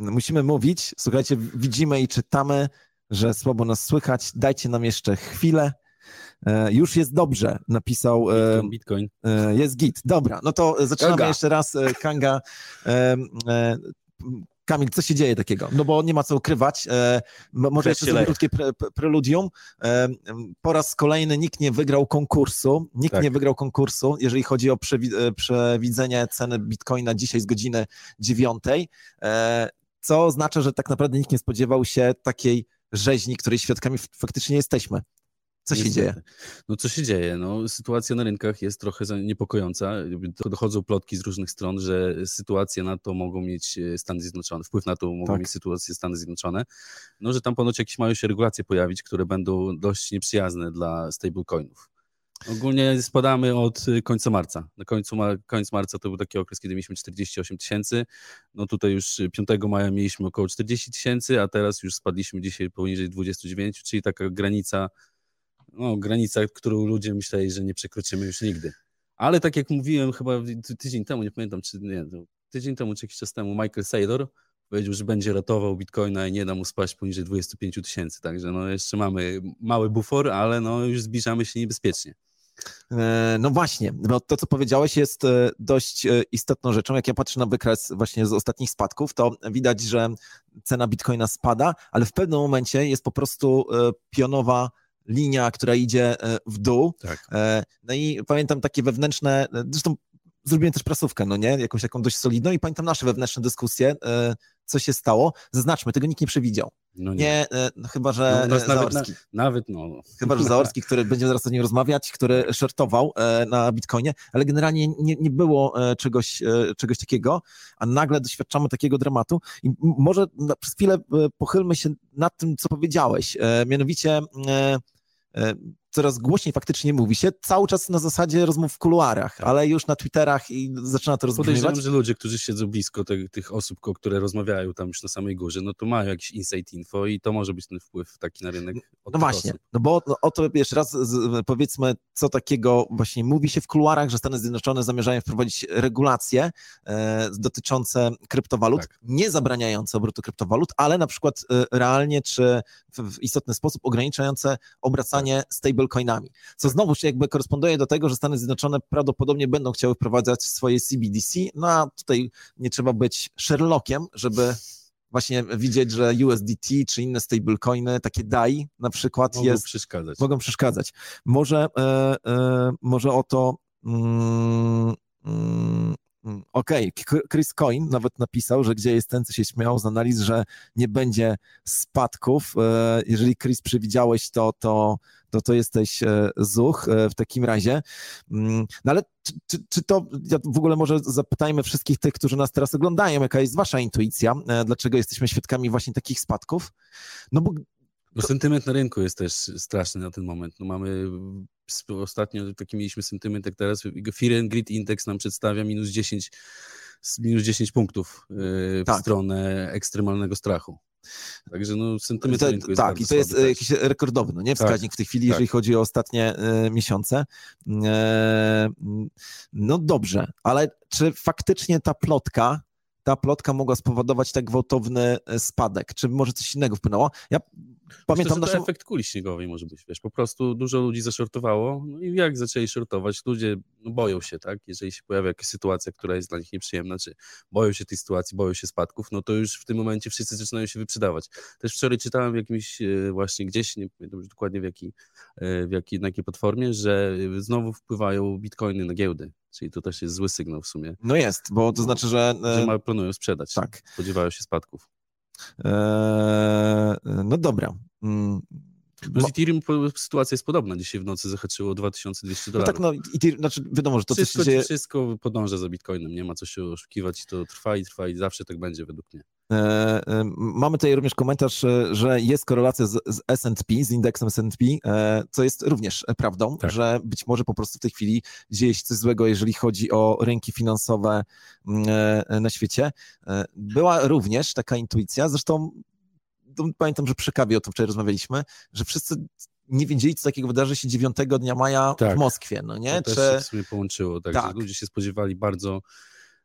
musimy mówić, słuchajcie, widzimy i czytamy, że słabo nas słychać, dajcie nam jeszcze chwilę. E, już jest dobrze, napisał. E, Bitcoin. E, jest git. Dobra, no to zaczynamy Kanga. jeszcze raz. Kanga. Kamil, co się dzieje takiego? No bo nie ma co ukrywać. Może jeszcze sobie krótkie pre, preludium. Po raz kolejny nikt nie wygrał konkursu. Nikt tak. nie wygrał konkursu, jeżeli chodzi o przewi przewidzenie ceny bitcoina dzisiaj z godziny dziewiątej, co oznacza, że tak naprawdę nikt nie spodziewał się takiej rzeźni, której świadkami faktycznie jesteśmy. Co się dzieje? No co się dzieje? No, sytuacja na rynkach jest trochę niepokojąca. Dochodzą plotki z różnych stron, że sytuacje na to mogą mieć e, Stany Zjednoczone, wpływ na to mogą tak. mieć sytuacje Stany Zjednoczone. No, że tam ponoć jakieś mają się regulacje pojawić, które będą dość nieprzyjazne dla stablecoinów. Ogólnie spadamy od e, końca marca. Na końcu ma, marca to był taki okres, kiedy mieliśmy 48 tysięcy. No tutaj już 5 maja mieliśmy około 40 tysięcy, a teraz już spadliśmy dzisiaj poniżej 29, czyli taka granica no, granica, którą ludzie myśleli, że nie przekroczymy już nigdy. Ale tak jak mówiłem chyba tydzień temu, nie pamiętam czy nie, tydzień temu czy jakiś czas temu Michael Saylor powiedział, że będzie ratował Bitcoina i nie da mu spaść poniżej 25 tysięcy. Także no jeszcze mamy mały bufor, ale no już zbliżamy się niebezpiecznie. E, no właśnie, bo to, co powiedziałeś, jest e, dość e, istotną rzeczą. Jak ja patrzę na wykres właśnie z ostatnich spadków, to widać, że cena bitcoina spada, ale w pewnym momencie jest po prostu pionowa linia, która idzie w dół. Tak. No i pamiętam takie wewnętrzne, zresztą zrobiłem też prasówkę, no nie, jakąś taką dość solidną i pamiętam nasze wewnętrzne dyskusje, co się stało. Zaznaczmy, tego nikt nie przewidział. No nie, nie no, chyba, że no, Zaorski. Nawet, nawet no. Chyba, że Zaorski, który będziemy zaraz o nim rozmawiać, który shortował na Bitcoinie, ale generalnie nie, nie było czegoś, czegoś takiego, a nagle doświadczamy takiego dramatu i może przez chwilę pochylmy się nad tym, co powiedziałeś, mianowicie E, coraz głośniej faktycznie mówi się, cały czas na zasadzie rozmów w kuluarach, ale już na Twitterach i zaczyna to rozbrzmiewać. Podejrzewam, że ludzie, którzy siedzą blisko te, tych osób, które rozmawiają tam już na samej górze, no to mają jakiś insight info i to może być ten wpływ taki na rynek. No właśnie, osób. no bo no, o to jeszcze raz z, powiedzmy, co takiego właśnie mówi się w kuluarach, że Stany Zjednoczone zamierzają wprowadzić regulacje e, dotyczące kryptowalut, tak. nie zabraniające obrotu kryptowalut, ale na przykład e, realnie czy w, w istotny sposób ograniczające obracanie tak. stable stablecoinami. Co znowu jakby koresponduje do tego, że Stany Zjednoczone prawdopodobnie będą chciały wprowadzać swoje CBDC, no a tutaj nie trzeba być Sherlockiem, żeby właśnie widzieć, że USDT czy inne stablecoiny, takie DAI na przykład mogą jest, przeszkadzać. mogą przeszkadzać. Może, e, e, może o to mm, Mm, okej, okay. Chris Coin nawet napisał, że gdzie jest ten, co się śmiał z analiz, że nie będzie spadków. E, jeżeli Chris przewidziałeś to, to, to, to jesteś e, zuch e, w takim razie. Mm, no ale czy, czy, czy, to, ja w ogóle może zapytajmy wszystkich tych, którzy nas teraz oglądają, jaka jest wasza intuicja, dlaczego jesteśmy świadkami właśnie takich spadków? No bo no sentyment na rynku jest też straszny na ten moment. No mamy ostatnio taki mieliśmy sentyment jak teraz. Fear and Grid Index nam przedstawia minus 10, minus 10 punktów yy, w tak. stronę ekstremalnego strachu. Także no, sentyment to, rynku jest Tak, i to jest jakiś rekordowy, no nie? Tak, wskaźnik tak, w tej chwili, tak. jeżeli chodzi o ostatnie y, miesiące. E, no dobrze, ale czy faktycznie ta plotka ta plotka mogła spowodować tak gwałtowny e, spadek? Czy może coś innego wpłynęło? Ja pamiętam Myślę, naszą... efekt kuli śniegowej może być, wiesz, po prostu dużo ludzi zaszortowało, no i jak zaczęli shortować, ludzie no, boją się, tak, jeżeli się pojawia jakaś sytuacja, która jest dla nich nieprzyjemna, czy boją się tej sytuacji, boją się spadków, no to już w tym momencie wszyscy zaczynają się wyprzedawać. Też wczoraj czytałem w jakimś e, właśnie gdzieś, nie pamiętam już dokładnie w jakiej, e, w jakiej, na jakiej platformie, że znowu wpływają bitcoiny na giełdy, czyli to też jest zły sygnał w sumie. No jest, bo to znaczy, że... Że planują sprzedać, tak. spodziewają się spadków. Eee, no dobra. Bo z Ethereum sytuacja jest podobna. Dzisiaj w nocy zahaczyło 2200 dolarów. No tak, no Ethereum, znaczy wiadomo, że to wszystko, coś się dzieje... Wszystko podąża za Bitcoinem, nie ma co się oszukiwać, to trwa i trwa i zawsze tak będzie według mnie. E, e, mamy tutaj również komentarz, e, że jest korelacja z, z S&P, z indeksem S&P, co jest również prawdą, tak. że być może po prostu w tej chwili dzieje się coś złego, jeżeli chodzi o rynki finansowe na świecie. Była również taka intuicja, zresztą pamiętam, że przy kawie o tym wczoraj rozmawialiśmy, że wszyscy nie wiedzieli, co takiego wydarzy się 9 dnia maja tak. w Moskwie, no nie? To Czy... też się w sumie połączyło, tak, tak. ludzie się spodziewali bardzo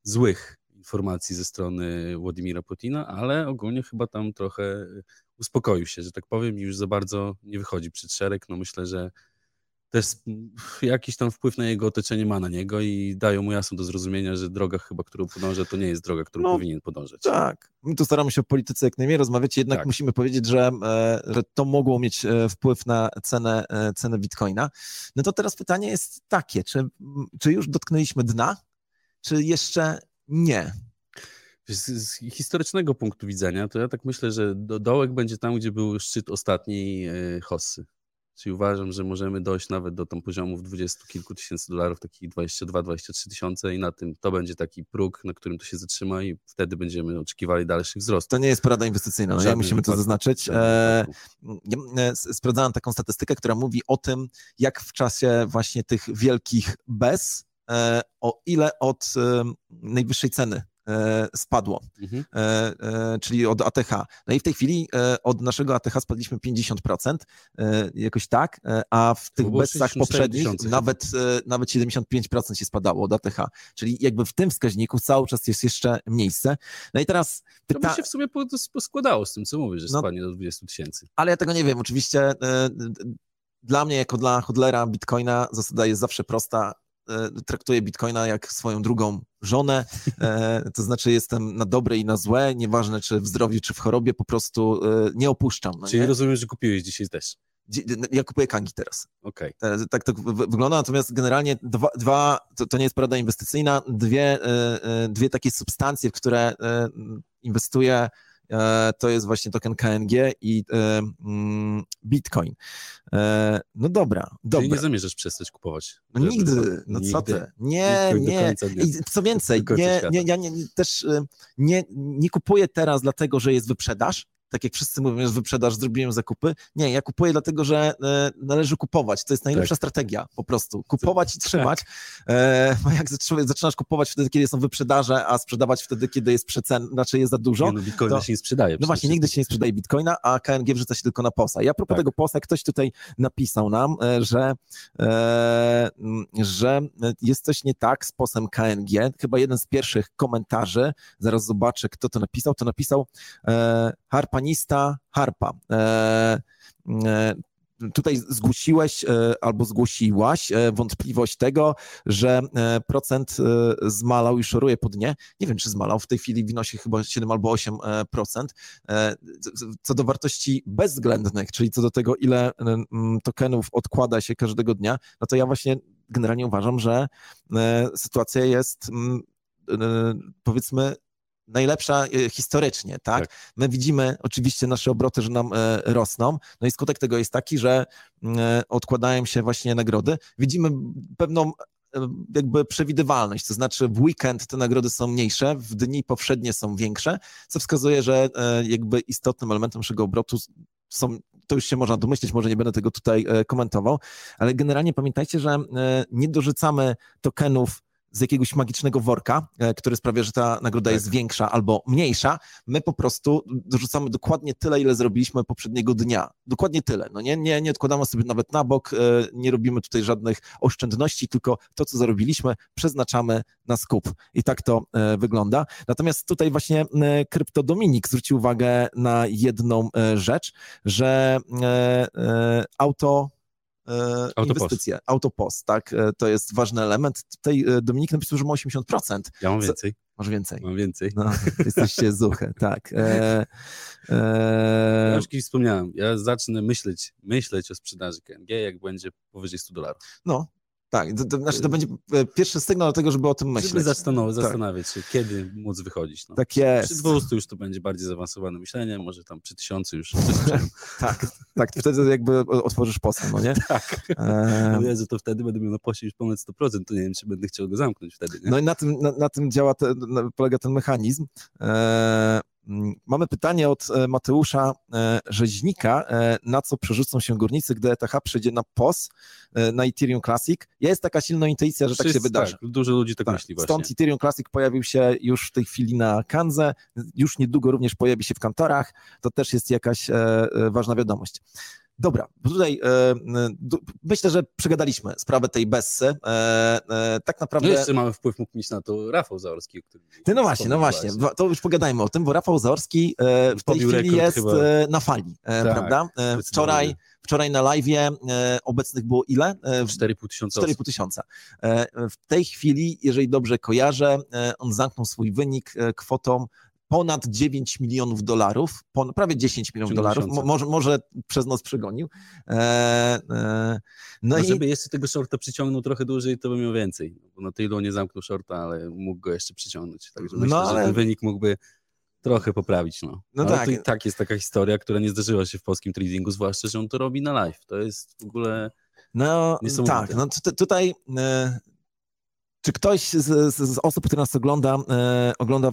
złych informacji ze strony Władimira Putina, ale ogólnie chyba tam trochę uspokoił się, że tak powiem, i już za bardzo nie wychodzi przed szereg. No myślę, że też jakiś tam wpływ na jego otoczenie ma na niego i dają mu jasno do zrozumienia, że droga chyba, którą podąża, to nie jest droga, którą no, powinien podążać. Tak. My tu staramy się o polityce jak najmniej rozmawiać, jednak tak. musimy powiedzieć, że, e, że to mogło mieć e, wpływ na cenę, e, cenę bitcoina. No to teraz pytanie jest takie, czy, czy już dotknęliśmy dna, czy jeszcze nie? Z, z, historycznego punktu widzenia, to ja tak myślę, że do, dołek będzie tam, gdzie był szczyt ostatniej Hossy. Czyli uważam, że możemy dojść nawet do tam poziomów 20 kilku tysięcy dolarów, takich 22-23 tysiące i na tym to będzie taki próg, na którym to się zatrzyma i wtedy będziemy oczekiwali dalszych wzrostów. To nie jest porada inwestycyjna, no ja musimy to zaznaczyć. E, ja sprawdzałem taką statystykę, która mówi o tym, jak w czasie właśnie tych wielkich bez, e, o ile od e, najwyższej ceny E, spadło, mhm. E, e, czyli od ATH. No i w tej chwili od naszego ATH spadliśmy 50%, jakoś tak, a w tych bezsach poprzednich nawet, nawet 75% się spadało od ATH, czyli jakby w tym wskaźniku cały czas jest jeszcze miejsce. No i teraz... Pyta... To by się w sumie poskładało z tym, co mówisz, że no, spadnie do 20 tysięcy. Ale ja tego nie wiem, oczywiście dla mnie, jako dla hodlera Bitcoina, zasada jest zawsze prosta. Traktuję Bitcoina jak swoją drugą żonę, e, to znaczy jestem na dobre i na złe, nieważne czy w zdrowiu, czy w chorobie, po prostu e, nie opuszczam. No Czyli nie? rozumiem, że kupiłeś dzisiaj też. Ja kupuję kangi teraz. Okay. Tak to wygląda, natomiast generalnie dwa, dwa to, to, nie jest porada inwestycyjna, dwie, e, dwie takie substancje, w które inwestuję E, to jest właśnie token KNG i e, mm, Bitcoin. E, no dobra, dobra. Czyli nie zamierzasz przestać kupować? No nigdy, no co ty? Nie, nie. I co więcej, nie, nie, ja nie, też nie, nie kupuję teraz dlatego, że jest wyprzedaż, tak jak wszyscy mówią, że wyprzedaż, zrobiłem zakupy. Nie, ja kupuję dlatego, że e, należy kupować. To jest najlepsza tak. strategia po prostu. Kupować i trzymać. Tak. E, jak zaczynasz kupować wtedy, kiedy są wyprzedaże, a sprzedawać wtedy, kiedy jest przecen, znaczy jest za dużo. Nie, no bitcoina to, się nie sprzedaje. No właśnie, nigdy się nie sprzedaje bitcoina, a KNG wrzuca się tylko na posa. Ja a propos tak. tego posa, ktoś tutaj napisał nam, e, że, e, że jest coś nie tak z posem KNG. Chyba jeden z pierwszych komentarzy, zaraz zobaczę, kto to napisał, to napisał e, Harpa pianista harpa. E, e, tutaj zgłosiłeś e, albo zgłosiłaś wątpliwość tego, że procent zmalał i szoruje po dnie. Nie wiem, czy zmalał, w tej chwili wynosi chyba 7 albo 8%. Co do wartości bezwzględnych, czyli co do tego, ile tokenów odkłada się każdego dnia, no to ja właśnie generalnie uważam, że sytuacja jest powiedzmy najlepsza e, historycznie, tak? tak? My widzimy oczywiście nasze obroty, że nam e, rosną, no i skutek tego jest taki, że e, odkładają się właśnie nagrody. Widzimy pewną jakby przewidywalność, to znaczy w weekend te nagrody są mniejsze, w dni powszednie są większe, co wskazuje, że jakby istotnym elementem naszego obrotu są to już się można domyśleć, może nie będę tego tutaj komentował, ale generalnie pamiętajcie, że nie dorzucamy tokenów z jakiegoś magicznego worka, e, który sprawia, że ta nagroda tak. jest większa albo mniejsza. My po prostu dorzucamy dokładnie tyle, ile zrobiliśmy poprzedniego dnia. Dokładnie tyle. No nie, nie, nie odkładamy sobie nawet na bok, e, nie robimy tutaj żadnych oszczędności, tylko to, co zarobiliśmy, przeznaczamy na skup. I tak to e, wygląda. Natomiast tutaj właśnie Krypto Dominik zwrócił uwagę na jedną rzecz, że auto e, inwestycje, autopost, tak, e, to jest ważny element. Tutaj e, Dominik napisał, że ma 80%. Ja mam więcej. Masz więcej. Mam więcej. No, jesteście zuchy, tak. E, e... Ja już kiedyś wspomniałem, ja zacznę myśleć, myśleć o sprzedaży KNG, jak będzie powyżej 100 dolarów. No, tak, to, to, znaczy to będzie e, pierwszy sygnał do tego, żeby o tym myśleć. Żeby zastanowić, tak. zastanawiać się, kiedy móc wychodzić. No. Tak jest. Przy 200 już to będzie bardziej zaawansowane myślenie, może tam przy 1000 już Tak, tak, wtedy jakby otworzysz post, no nie? tak. E... No Jezu, to wtedy będę miał na poście już ponad 100%, to nie wiem, czy będę chciał go zamknąć wtedy, nie? No i na tym, na, na tym działa, te, na, polega ten mechanizm. E mamy pytanie od e, Mateusza e, Rzeźnika, e, na co przerzucą się górnicy, gdy ETH przejdzie na POS, na Ethereum Classic. Jest taka silna intuicja, że Wszyscy, tak się wydarzy. Tak, dużo ludzi tak, tak myśli właśnie. Stąd Ethereum Classic pojawił się już w tej chwili na Kanze, już niedługo również pojawi się w kantorach, to też jest jakaś ważna wiadomość. Dobra, tutaj e, myślę, że przegadaliśmy sprawę tej Bessy. E, e, tak naprawdę. No jeszcze mamy wpływ mógł mieć na to Rafał Zaorski. Ty, no właśnie, no właśnie. To już pogadajmy o tym, bo Rafał Zaorski e, w tej chwili jest chyba... E, na fali, e, tak, prawda? Wczoraj, wczoraj na live obecnych było ile? 4,5 tysiąca. 4,5 tysiąca. W tej chwili, jeżeli dobrze kojarzę, on zamknął swój wynik kwotą ponad 9 milionów dolarów, prawie 10 milionów dolarów, może, może przez noc przegonił. E, e, no, no i... Żeby jeszcze tego shorta przyciągnął trochę dłużej, to by miał więcej. Bo na tej nie zamknął shorta, ale mógł go jeszcze przyciągnąć. Także myślę, no, ale... że ten wynik mógłby trochę poprawić. No, no ale tak. To i tak jest taka historia, która nie zdarzyła się w polskim tradingu, zwłaszcza, że on to robi na live. To jest w ogóle no, tak, no tutaj e, czy ktoś z, z, osób, które nas ogląda, e, ogląda,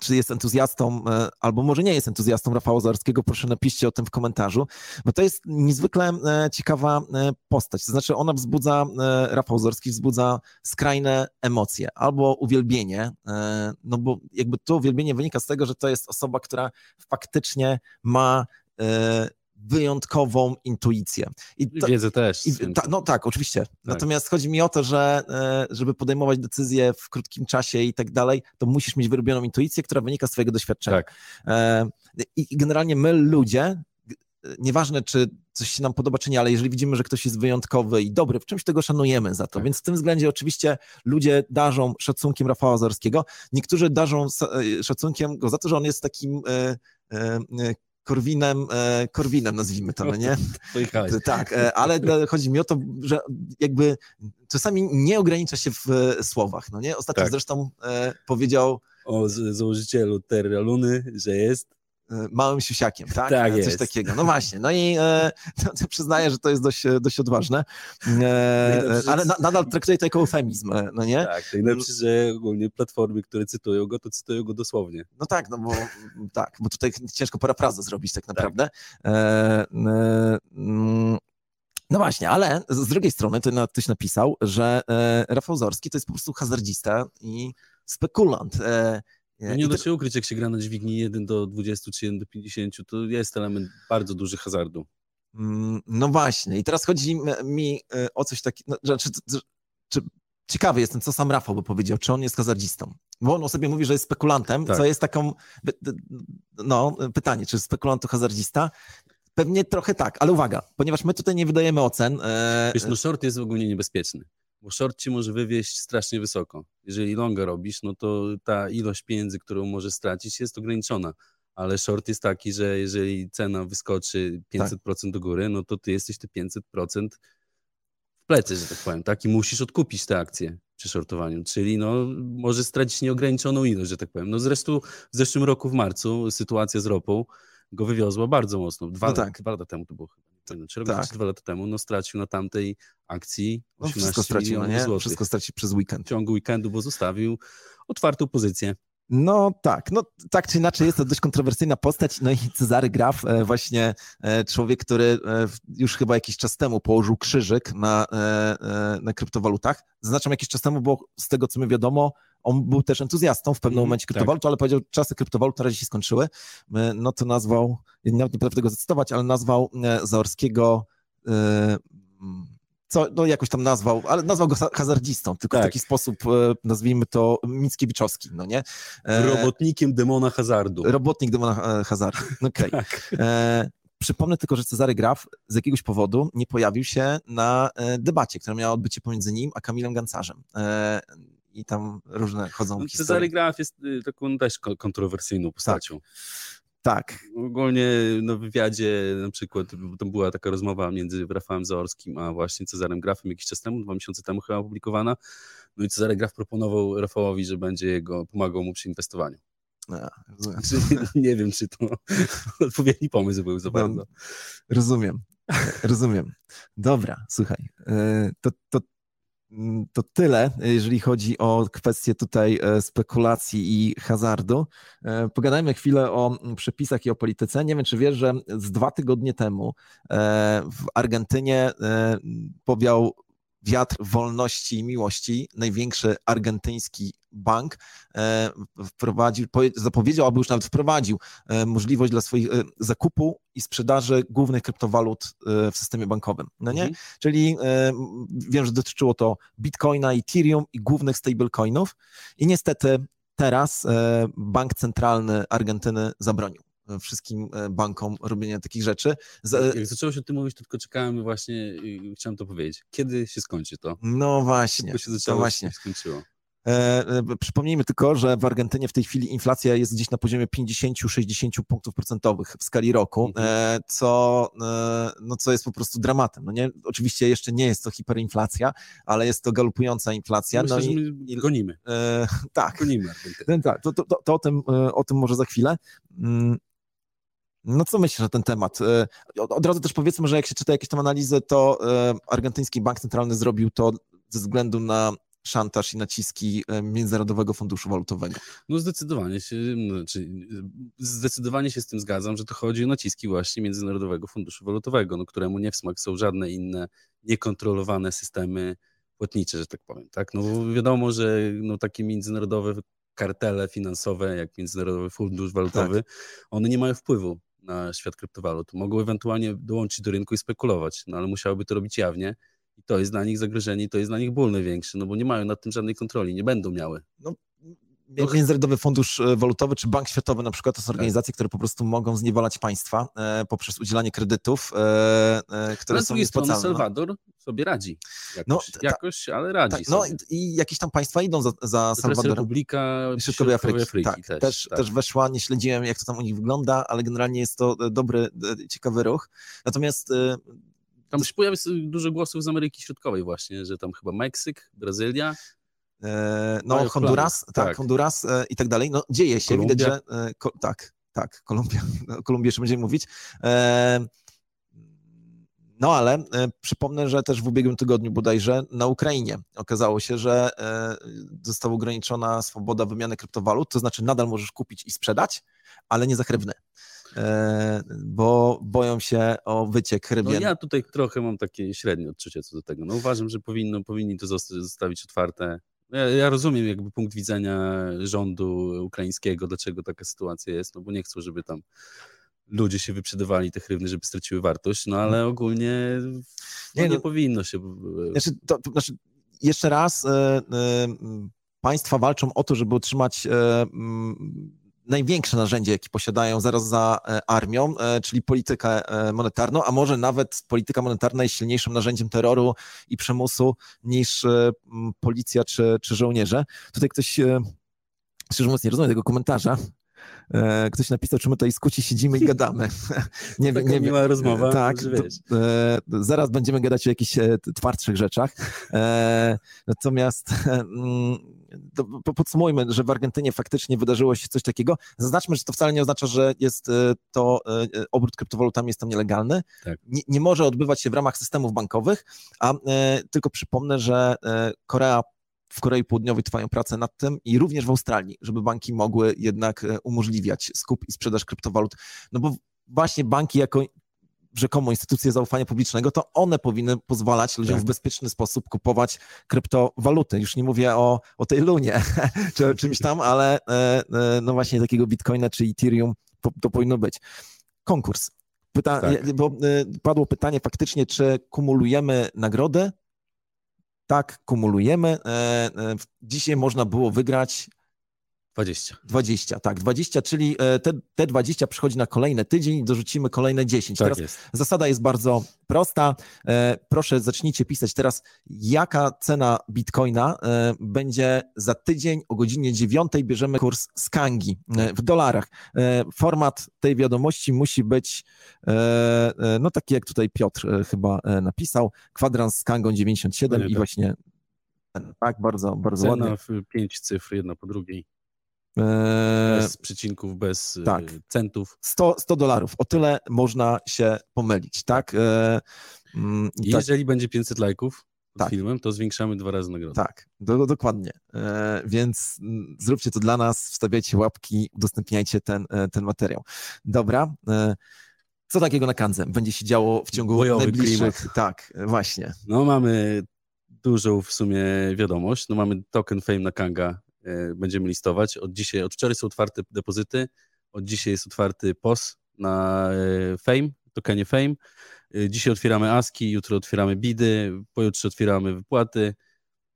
czy jest entuzjastą, e, albo może nie jest entuzjastą Rafała Zarskiego, proszę napiszcie o tym w komentarzu, bo to jest niezwykle e, ciekawa e, postać. To znaczy ona wzbudza, e, Rafał Zarski wzbudza skrajne emocje, albo uwielbienie, e, no bo jakby to uwielbienie wynika z tego, że to jest osoba, która faktycznie ma wyjątkową intuicję. I to, Wiedzę też. I, ta, no tak, oczywiście. Tak. Natomiast chodzi mi o to, że e, żeby podejmować decyzje w krótkim czasie i tak dalej, to musisz mieć wyrobioną intuicję, która wynika z twojego doświadczenia. Tak. E, I generalnie my ludzie, nieważne czy coś się nam podoba, czy nie, ale jeżeli widzimy, że ktoś jest wyjątkowy i dobry, w czymś tego szanujemy za to. Tak. Więc w tym względzie oczywiście ludzie darzą szacunkiem Rafała Zarskiego. Niektórzy darzą e, szacunkiem go za to, że on jest takim Korwinem, e, Korwinem nazwijmy to, no nie? Tak, e, ale chodzi mi o to, że jakby czasami nie ogranicza się w e, słowach, no nie? Ostatnio tak. zresztą powiedział o założycielu Terra Luny, że jest małym siusiakiem, tak? tak Coś jest. takiego. No właśnie, no i e, no, przyznaję, że to jest dość, dość odważne, e, ale na, nadal traktuję to jako eufemizm, no nie? Tak, najlepsze, że ogólnie platformy, które cytują go, to cytują go dosłownie. No tak, no bo tak, bo tutaj ciężko parafrazę zrobić tak naprawdę. Tak. E, mm, no właśnie, ale z drugiej strony ty ktoś napisał, że e, Rafał Zorski to jest po prostu hazardzista i spekulant. E, no nie da się ukryć, jak się gra na dźwigni 1 do 20 czy 1 do 50, to jest element bardzo duży hazardu. Mm, no właśnie, i teraz chodzi mi e, o coś takiego, no, czy, czy, czy, ciekawy jestem, co sam Rafał by powiedział, czy on jest hazardzistą. Bo on o sobie mówi, że jest spekulantem, tak. co jest taką, no pytanie, czy spekulant to hazardzista? Pewnie trochę tak, ale uwaga, ponieważ my tutaj nie wydajemy ocen. E, Wiesz, no short jest ogólnie niebezpieczny bo short ci może wywieźć strasznie wysoko. Jeżeli longa robisz, no to ta ilość pieniędzy, którą może stracić jest ograniczona, ale short jest taki, że jeżeli cena wyskoczy 500% tak. do góry, no to ty jesteś te 500% w plecy, że tak powiem, tak? I musisz odkupić te akcje przy shortowaniu, czyli no może stracić nieograniczoną ilość, że tak powiem. No zresztą w zeszłym roku w marcu sytuacja z ropą go wywiozła bardzo mocno. Dwa, no tak. dwa lata temu to było chyba czy robił tak. dwa lata temu, no stracił na tamtej akcji 18 no wszystko stracił, no nie? Złotych. Wszystko stracił przez weekend. W ciągu weekendu, bo zostawił otwartą pozycję. No tak, no tak czy inaczej jest to dość kontrowersyjna postać, no i Cezary Graf, e, właśnie e, człowiek, który e, już chyba jakiś czas temu położył krzyżyk na, na kryptowalutach. Zaznaczam jakiś czas temu, bo z tego co mi wiadomo, on był też entuzjastą w pewnym mm, momencie kryptowalut, tak. ale powiedział, czasy kryptowalut na razie się skończyły. No to nazwał, nie, nie potrafię tego zacytować, ale nazwał Zaorskiego co no jakoś tam nazwał, ale nazwał go hazardzistą, tylko tak. w taki sposób, e, nazwijmy to, Mickiewiczowski, no nie? E, Robotnikiem demona hazardu. Robotnik demona e, hazardu, okej. Okay. Tak. Przypomnę tylko, że Cezary Graf z jakiegoś powodu nie pojawił się na debacie, która miała odbycie pomiędzy nim a Kamilem Gancarzem. I tam różne chodzą no, historie. Cezary Graf jest y, taką też kontrowersyjną postacią. Tak. Tak. Ogólnie na wywiadzie na przykład, tam była taka rozmowa między Rafałem Zaorskim a właśnie Cezarem Grafem jakiś czas temu, dwa miesiące temu chyba opublikowana. No i Cezary Graf proponował Rafałowi, że będzie jego, pomagał mu przy inwestowaniu. A, nie wiem, czy to odpowiedni pomysł był za no, bardzo. No, rozumiem. Rozumiem. Dobra, słuchaj. E, to, to to tyle, jeżeli chodzi o kwestie tutaj e, spekulacji i hazardu. E, pogadajmy chwilę o przepisach i o polityce. Nie wiem, czy wiesz, że z dwa tygodnie temu e, w Argentynie powiał wiatr wolności i miłości, największy argentyński bank e, wprowadził, zapowiedział, albo już nawet wprowadził e, możliwość dla swoich e, zakupu i sprzedaży głównych kryptowalut w systemie bankowym. No nie? Mhm. Czyli wiem, że dotyczyło to Bitcoina, Ethereum i głównych stablecoinów i niestety teraz bank centralny Argentyny zabronił wszystkim bankom robienia takich rzeczy. Jak zaczęło się o tym mówić, to tylko czekałem właśnie i chciałem to powiedzieć. Kiedy się skończy to? No właśnie. Szybko się zaczęło, to właśnie. się skończyło. E, e, przypomnijmy tylko, że w Argentynie w tej chwili inflacja jest gdzieś na poziomie 50-60 punktów procentowych w skali roku, mhm. e, co, no, co jest po prostu dramatem. No nie, oczywiście jeszcze nie jest to hiperinflacja, ale jest to galopująca inflacja. Myślę, no i, i gonimy. E, tak. Gonimy Argentynę. Tak, to, to, to, to, o, tym, o tym może za chwilę. Mm, no co myślisz na ten temat? Od razu też powiedzmy, że jak się czyta jakieś tam analizy, to argentyński bank centralny zrobił to ze względu na szantaż i naciski e, Międzynarodowego Funduszu Walutowego. No zdecydowanie się, znaczy, zdecydowanie się z tym zgadzam, że to chodzi o naciski właśnie Międzynarodowego Funduszu Walutowego, no, któremu nie w smak są żadne inne niekontrolowane systemy płatnicze, że tak powiem. Tak? No wiadomo, że no, takie międzynarodowe kartele finansowe, jak Międzynarodowy Fundusz Walutowy, tak. one nie mają wpływu na świat kryptowalut. Mogą ewentualnie dołączyć do rynku i spekulować, no ale musiałyby to robić jawnie i to jest dla nich zagrożenie i to jest dla nich ból największy, no bo nie mają nad tym żadnej kontroli, nie będą miały. No, Międzynarodowy Fundusz e, Walutowy czy Bank Światowy na przykład to są tak. organizacje, tak. które po prostu mogą zniewalać państwa e, poprzez udzielanie kredytów, e, e, które są niespłacalne. Salwador sobie radzi jakoś, no, ta, jakoś ale radzi ta, No i, i, jakieś tam państwa idą za, za Salwadorem. Republika Środkowej Afryki, Afryki tak, też, też, tak. też weszła, nie śledziłem jak to tam u nich wygląda, ale generalnie jest to dobry, ciekawy ruch. Natomiast tam się pojawia dużo głosów z Ameryki Środkowej właśnie, że tam chyba Meksyk, Brazylia. E, no, Honduras, tak, tak, Honduras e, i tak dalej. No, dzieje się, Kolumbia. widać, że e, ko, tak, tak, Kolumbia, o Kolumbii jeszcze będziemy mówić. No ale przypomnę, że też w ubiegłym tygodniu bodajże na Ukrainie okazało się, że została ograniczona swoboda wymiany kryptowalut, to znaczy nadal możesz kupić i sprzedać, ale nie za. E, bo boją się o wyciek rybien. No ja tutaj trochę mam takie średnie odczucie co do tego. No uważam, że powinno, powinni to zostawić otwarte. Ja, ja, rozumiem jakby punkt widzenia rządu ukraińskiego, dlaczego taka sytuacja jest, no bo nie chcą, żeby tam ludzie się wyprzedawali te hrywny, żeby straciły wartość, no ale ogólnie no, nie, no, powinno się... Znaczy, to, to, znaczy jeszcze raz, y, y, państwa walczą o to, żeby utrzymać największe narzędzie, jakie posiadają zaraz za e, armią, e, czyli politykę e, monetarną, a może nawet polityka monetarna jest silniejszym narzędziem terroru i przymusu niż policja czy, czy żołnierze. Tutaj ktoś, szczerze mówiąc, nie rozumie tego komentarza, Ktoś napisał, czy my tutaj skuci siedzimy i gadamy. nie, Taka nie miła rozmowa. Tak, to, zaraz będziemy gadać o jakichś twardszych rzeczach. Natomiast mm, podsumujmy, że w Argentynie faktycznie wydarzyło się coś takiego. Zaznaczmy, że to wcale nie oznacza, że jest e, to e, obrót kryptowalutami jest tam nielegalny. Tak. Nie, nie, może odbywać się w ramach systemów bankowych, a e, tylko przypomnę, że Korea w Korei Południowej trwają prace nad tym i również w Australii, żeby banki mogły jednak umożliwiać skup i sprzedaż kryptowalut. No bo właśnie banki jako rzekomo instytucje zaufania publicznego, to one powinny pozwalać ludziom tak. w bezpieczny sposób kupować kryptowaluty. Już nie mówię o, o tej lunie czy czymś tam, ale e, e, no właśnie takiego bitcoina czy ethereum to, to powinno być. Konkurs. Pyta, tak. Bo e, padło pytanie faktycznie, czy kumulujemy nagrody? Tak, kumulujemy. Dzisiaj można było wygrać 20. 20, tak, 20, czyli e, te, te 20 przychodzi na kolejny tydzień i dorzucimy kolejne 10. Tak teraz jest. zasada jest bardzo prosta. E, proszę zacznijcie pisać teraz, jaka cena bitcoina e, będzie za tydzień o godzinie 9 bierzemy kurs Skangi w dolarach. Format tej wiadomości musi być no taki jak tutaj Piotr chyba napisał, kwadrans z Kangą 97 no i tak. właśnie tak, bardzo, bardzo Cena ładnie. w pięć cyfr, jedna po drugiej. Eee, bez przycinków, bez e, tak. centów. 100, 100 dolarów. O tyle można się pomylić, tak? Eee, mm, tak. Jeżeli tak. będzie 500 lajków pod tak. filmem, to zwiększamy dwa razy nagrodę. Tak, do, dokładnie. Eee, więc mm, zróbcie to dla nas, wstawiajcie łapki, udostępniajcie ten, e, ten materiał. Dobra. Co takiego na Kanzem będzie się działo w ciągu Bojowy najbliższych... Klimat. Tak, właśnie. No mamy dużą w sumie wiadomość. No mamy token Fame na Kanga, będziemy listować. Od dzisiaj, od wczoraj są otwarte depozyty, od dzisiaj jest otwarty POS na e, Fame, tokenie Fame. E, dzisiaj otwieramy ASKI, jutro otwieramy BIDy, pojutrze otwieramy wypłaty,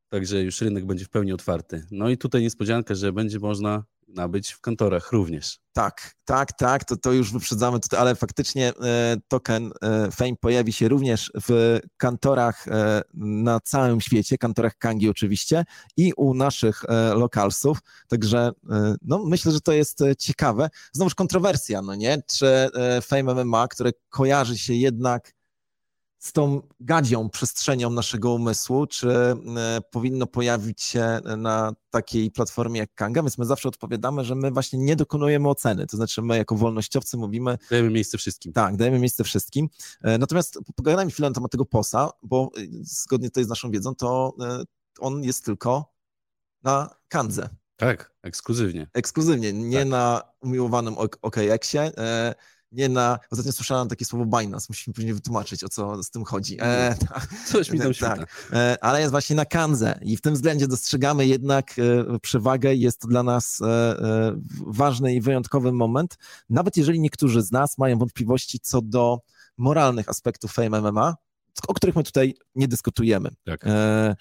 także już rynek będzie w pełni otwarty. No i tutaj niespodzianka, że będzie można nabyć w kantorach również. Tak, tak, tak, to, to już wyprzedzamy tutaj, ale faktycznie e, token e, Fame pojawi się również w kantorach e, na całym świecie, kantorach Kangi oczywiście i u naszych lokalsów, także no, myślę, że to jest ciekawe. Znowuż kontrowersja, no nie, czy Fame MMA, które kojarzy się jednak z tą gadzią przestrzenią naszego umysłu, czy e, powinno pojawić się na takiej platformie jak Kanga, więc my zawsze odpowiadamy, że my właśnie nie dokonujemy oceny, to znaczy my jako wolnościowcy mówimy... Dajemy miejsce wszystkim. Tak, dajemy miejsce wszystkim. E, natomiast pogadajmy chwilę na temat tego POSA, bo e, zgodnie tutaj z naszą wiedzą, to on jest tylko na Kandze. Tak, ekskluzywnie. Ekskluzywnie, nie tak. na umiłowanym OKX-ie nie na. Ostatnio słyszałem takie słowo Binance, musimy później wytłumaczyć, o co z tym chodzi. E, tak. Coś mi tam tak. E, ale jest właśnie na Kanze i w tym względzie dostrzegamy jednak e, przewagę. Jest to dla nas e, e, ważny i wyjątkowy moment, nawet jeżeli niektórzy z nas mają wątpliwości co do moralnych aspektów Fame MMA, o których my tutaj nie dyskutujemy. Tak. E,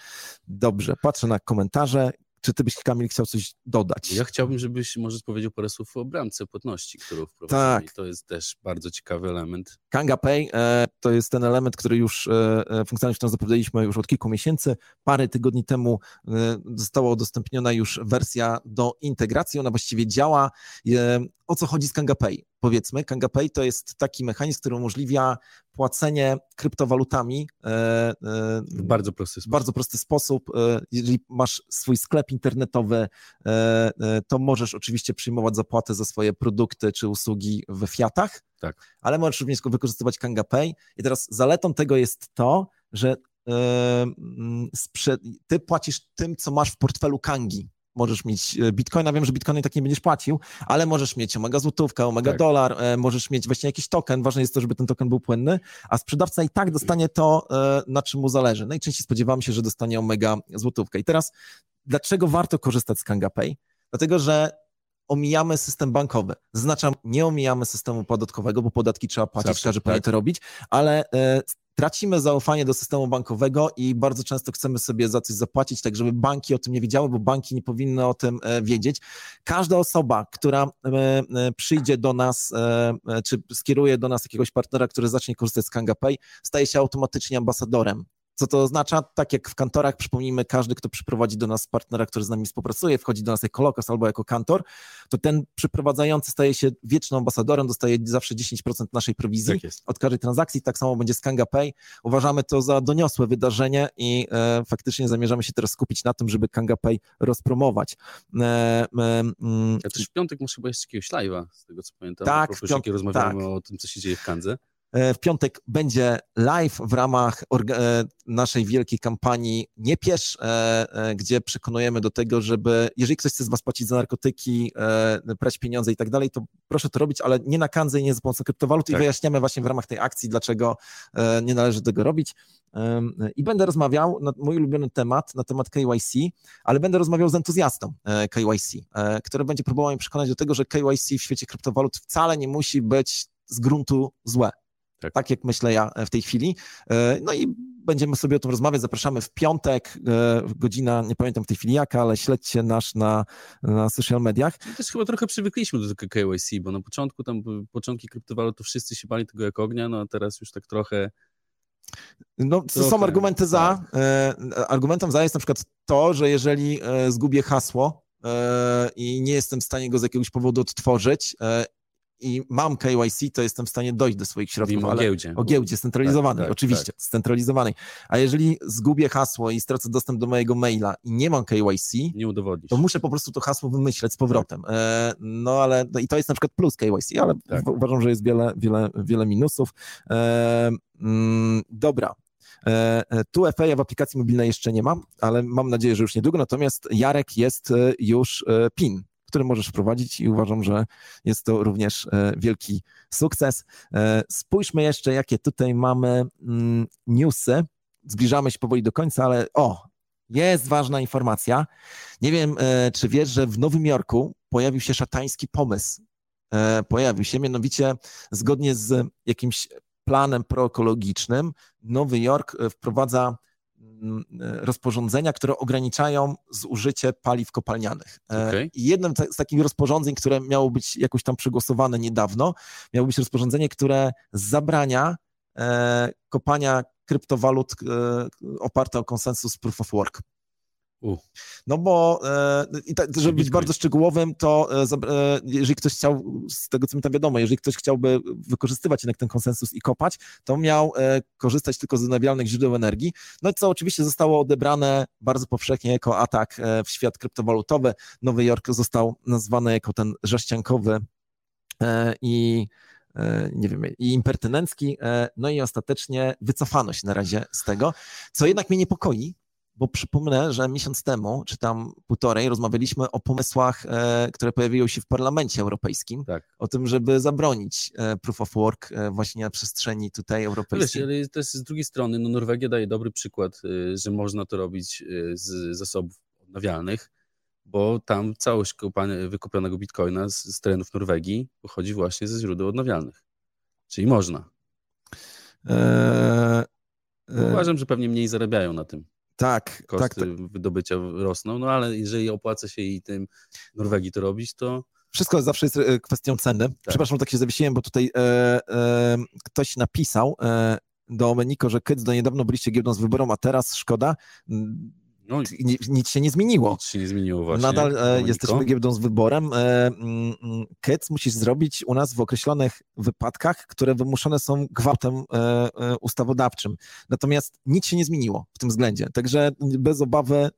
dobrze, patrzę na komentarze. Czy ty byś, Kamil, chciał coś dodać? Ja chciałbym, żebyś może powiedział parę słów o bramce płatności, którą wprowadzili. Tak. To jest też bardzo ciekawy element. Kanga Pay e, to jest ten element, który już e, e funkcjonalność, którą zapowiedzieliśmy już od kilku miesięcy. Parę tygodni temu e, została udostępniona już wersja do integracji. Ona właściwie działa. E, o co chodzi z Kanga Pay? Powiedzmy, Kanga Pay to jest taki mechanizm, który umożliwia płacenie kryptowalutami e, e, w bardzo prosty sposób. Bardzo prosty sposób. E, jeżeli masz swój sklep internetowy, to możesz oczywiście przyjmować zapłatę za swoje produkty czy usługi we fiatach, tak. ale możesz również wykorzystywać Kanga Pay. I teraz zaletą tego jest to, że ty płacisz tym, co masz w portfelu Kangi możesz mieć e, bitcoina, wiem, że bitcoiny tak nie będziesz płacił, ale możesz mieć omega złotówkę, omega tak. dolar, e, możesz mieć właśnie jakiś token, ważne jest to, żeby ten token był płynny, a sprzedawca i tak dostanie to, e, na czym mu zależy. Najczęściej spodziewamy się, że dostanie omega złotówkę. I teraz, dlaczego warto korzystać z KangaPay? Dlatego, że omijamy system bankowy. Zaznaczam, nie omijamy systemu podatkowego, bo podatki trzeba płacić, Zawsze, każdy tak. powinien to robić, ale tracimy zaufanie do systemu bankowego i bardzo często chcemy sobie za coś zapłacić, tak żeby banki o tym nie wiedziały, bo banki nie powinny o tym e, wiedzieć. Każda osoba, która e, e, przyjdzie do nas, czy skieruje do nas jakiegoś partnera, który zacznie korzystać z KangaPay, staje się automatycznie ambasadorem co to oznacza? Tak jak w kantorach, przypomnijmy, każdy, kto przyprowadzi do nas partnera, który z nami współpracuje, wchodzi do nas jako lokas albo jako kantor, to ten przyprowadzający staje się wiecznym ambasadorem, dostaje zawsze 10% naszej prowizji tak od każdej transakcji. Tak samo będzie z Kanga Pay. Uważamy to za doniosłe wydarzenie i e, faktycznie zamierzamy się teraz skupić na tym, żeby Kanga Pay rozpromować. E, e, mm, ja też w piątek muszę chyba jeszcze jakiegoś live'a, z tego co pamiętam. Tak, w piątek rozmawiamy tak. o tym, co się dzieje w Kandze. E, w piątek będzie live w ramach e, naszej wielkiej kampanii Nie Piesz, e, gdzie przekonujemy do tego, żeby, jeżeli ktoś chce z Was płacić za narkotyki, brać pieniądze i tak dalej, to proszę to robić, ale nie na kandze i nie za pomocą kryptowalut tak. i wyjaśniamy właśnie w ramach tej akcji, dlaczego nie należy tego robić. I będę rozmawiał na mój ulubiony temat, na temat KYC, ale będę rozmawiał z entuzjastą KYC, który będzie próbował mnie przekonać do tego, że KYC w świecie kryptowalut wcale nie musi być z gruntu złe tak. tak jak myślę ja e, w tej chwili. E, no i będziemy sobie o tym rozmawiać. Zapraszamy w piątek, e, godzina, nie pamiętam w tej chwili jaka, ale śledźcie nasz na, na social mediach. My też chyba trochę przywykliśmy do tego KYC, bo na początku tam początki kryptowalut to wszyscy się bali tego jak ognia, no a teraz już tak trochę no, to są argumenty za. Tak. Argumentem za jest na przykład to, że jeżeli zgubię hasło i nie jestem w stanie go z jakiegoś powodu odtworzyć i mam KYC, to jestem w stanie dojść do swoich środków. Mówimy o giełdzie. O giełdzie scentralizowanej, tak, tak, oczywiście, tak. scentralizowanej. A jeżeli zgubię hasło i stracę dostęp do mojego maila i nie mam KYC, nie to muszę po prostu to hasło wymyśleć z powrotem. Tak. E, no ale no, i to jest na przykład plus KYC, ale tak. uważam, że jest wiele, wiele, wiele minusów. E, mm, dobra, e, tu FA w aplikacji mobilnej jeszcze nie mam, ale mam nadzieję, że już niedługo. Natomiast Jarek jest już PIN który możesz wprowadzić i uważam, że jest to również e, wielki sukces. E, spójrzmy jeszcze, jakie tutaj mamy mm, newsy zbliżamy się powoli do końca, ale o, jest ważna informacja. Nie wiem, e, czy wiesz, że w Nowym Jorku pojawił się szatański pomysł. Pojawił się, mianowicie zgodnie z jakimś planem proekologicznym, Nowy Jork wprowadza rozporządzenia, które ograniczają zużycie paliw kopalnianych. Okay. I jednym z takich rozporządzeń, które miało być jakoś tam przegłosowane niedawno, miało być rozporządzenie, które zabrania kopania kryptowalut e, oparte o konsensus proof of work. No bo, e, tak, żeby być bardzo szczegółowym, to e, jeżeli ktoś chciał, z tego co mi tam wiadomo, jeżeli ktoś chciałby wykorzystywać jednak ten konsensus i kopać, to miał korzystać tylko z odnawialnych źródeł energii. No i co oczywiście zostało odebrane bardzo powszechnie jako atak w świat kryptowalutowy. Nowy Jork został nazwany jako ten rześciankowy i E, nie wiem, i impertynencki, e, no i ostatecznie wycofano się na razie z tego, co jednak mnie niepokoi, bo przypomnę, że miesiąc temu, czy tam półtorej, rozmawialiśmy o pomysłach, e, które pojawiły się w Parlamencie Europejskim, tak. o tym, żeby zabronić proof of work właśnie na przestrzeni tutaj europejskiej. Wiesz, ale też z drugiej strony, no Norwegia daje dobry przykład, że można to robić z zasobów odnawialnych, bo tam całość wykupionego bitcoina z, z terenów Norwegii pochodzi właśnie ze źródeł odnawialnych. Czyli można. Eee, Uważam, że pewnie mniej zarabiają na tym. Tak, Koszty tak, tak. wydobycia rosną, no ale jeżeli opłaca się i tym Norwegii to robić, to wszystko zawsze jest e, kwestią ceny. Tak. Przepraszam, tak się zawiesiłem, bo tutaj e, e, ktoś napisał e, do Meniko, że Kyc do niedawno byliście giełdą z wyborą, a teraz szkoda. No, nic się nie zmieniło. Nic się nie zmieniło właśnie. Nadal e, jesteśmy giełdą z wyborem. E, mm, mm, KEC musisz zrobić u nas w określonych wypadkach, które wymuszone są gwałtem e, ustawodawczym. Natomiast nic się nie zmieniło w tym względzie. Także bez obawy,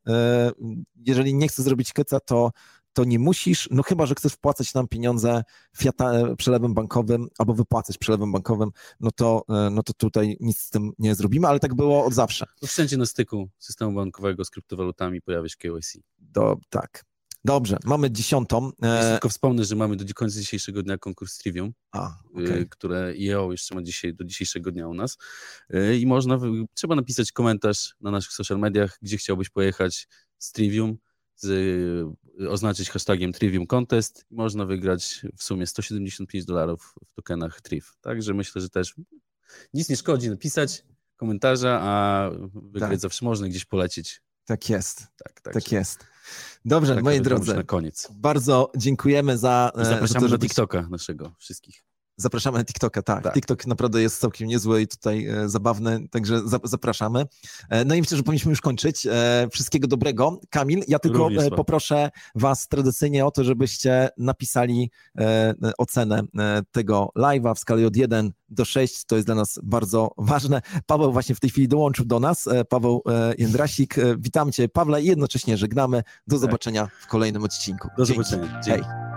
jeżeli nie chcesz zrobić KECA, to to nie musisz, no chyba, że chcesz wpłacać nam pieniądze fiata, e, przelewem bankowym albo wypłacać przelewem bankowym, no to, e, no to tutaj nic z tym nie zrobimy, ale tak było od zawsze. No wszędzie na styku systemu bankowego z kryptowalutami pojawia się KYC. Do, tak. Dobrze, mamy dziesiątą. E... Tylko wspomnę, że mamy do końca dzisiejszego dnia konkurs Trivium, A, okay. które IEO jeszcze ma dzisiaj, do dzisiejszego dnia u nas. E, I można, trzeba napisać komentarz na naszych social mediach, gdzie chciałbyś pojechać z Trivium z, oznaczyć hashtagiem Trivium Contest i można wygrać w sumie 175 dolarów w tokenach Triv. Także myślę, że też nic nie szkodzi napisać komentarza, a wygrać tak. zawsze można gdzieś polecieć. Tak jest. Tak, tak, tak jest. Dobrze, tak moi drodzy. Na koniec. Bardzo dziękujemy za. I zapraszamy do TikToka naszego wszystkich. Zapraszamy na TikToka, tak. tak. TikTok naprawdę jest całkiem niezły i tutaj e, zabawny, także za, zapraszamy. E, no i myślę, że powinniśmy już kończyć. E, wszystkiego dobrego. Kamil, ja tylko Również poproszę Was tradycyjnie o to, żebyście napisali ocenę tego live'a w skali od 1 do 6. To jest dla nas bardzo ważne. Paweł właśnie w tej chwili dołączył do nas. Paweł Jędrasik. Witam Cię, Pawle, i jednocześnie żegnamy. Do tak. zobaczenia w kolejnym odcinku. Do Dzięki. zobaczenia. Dzięki. Hej.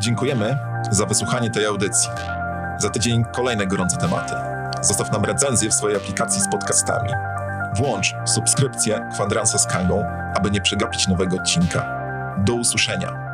Dziękujemy za wysłuchanie tej audycji. Za tydzień kolejne gorące tematy. Zostaw nam recenzję w swojej aplikacji z podcastami. Włącz subskrypcję Kwadransa z Kangą, aby nie przegapić nowego odcinka. Do usłyszenia.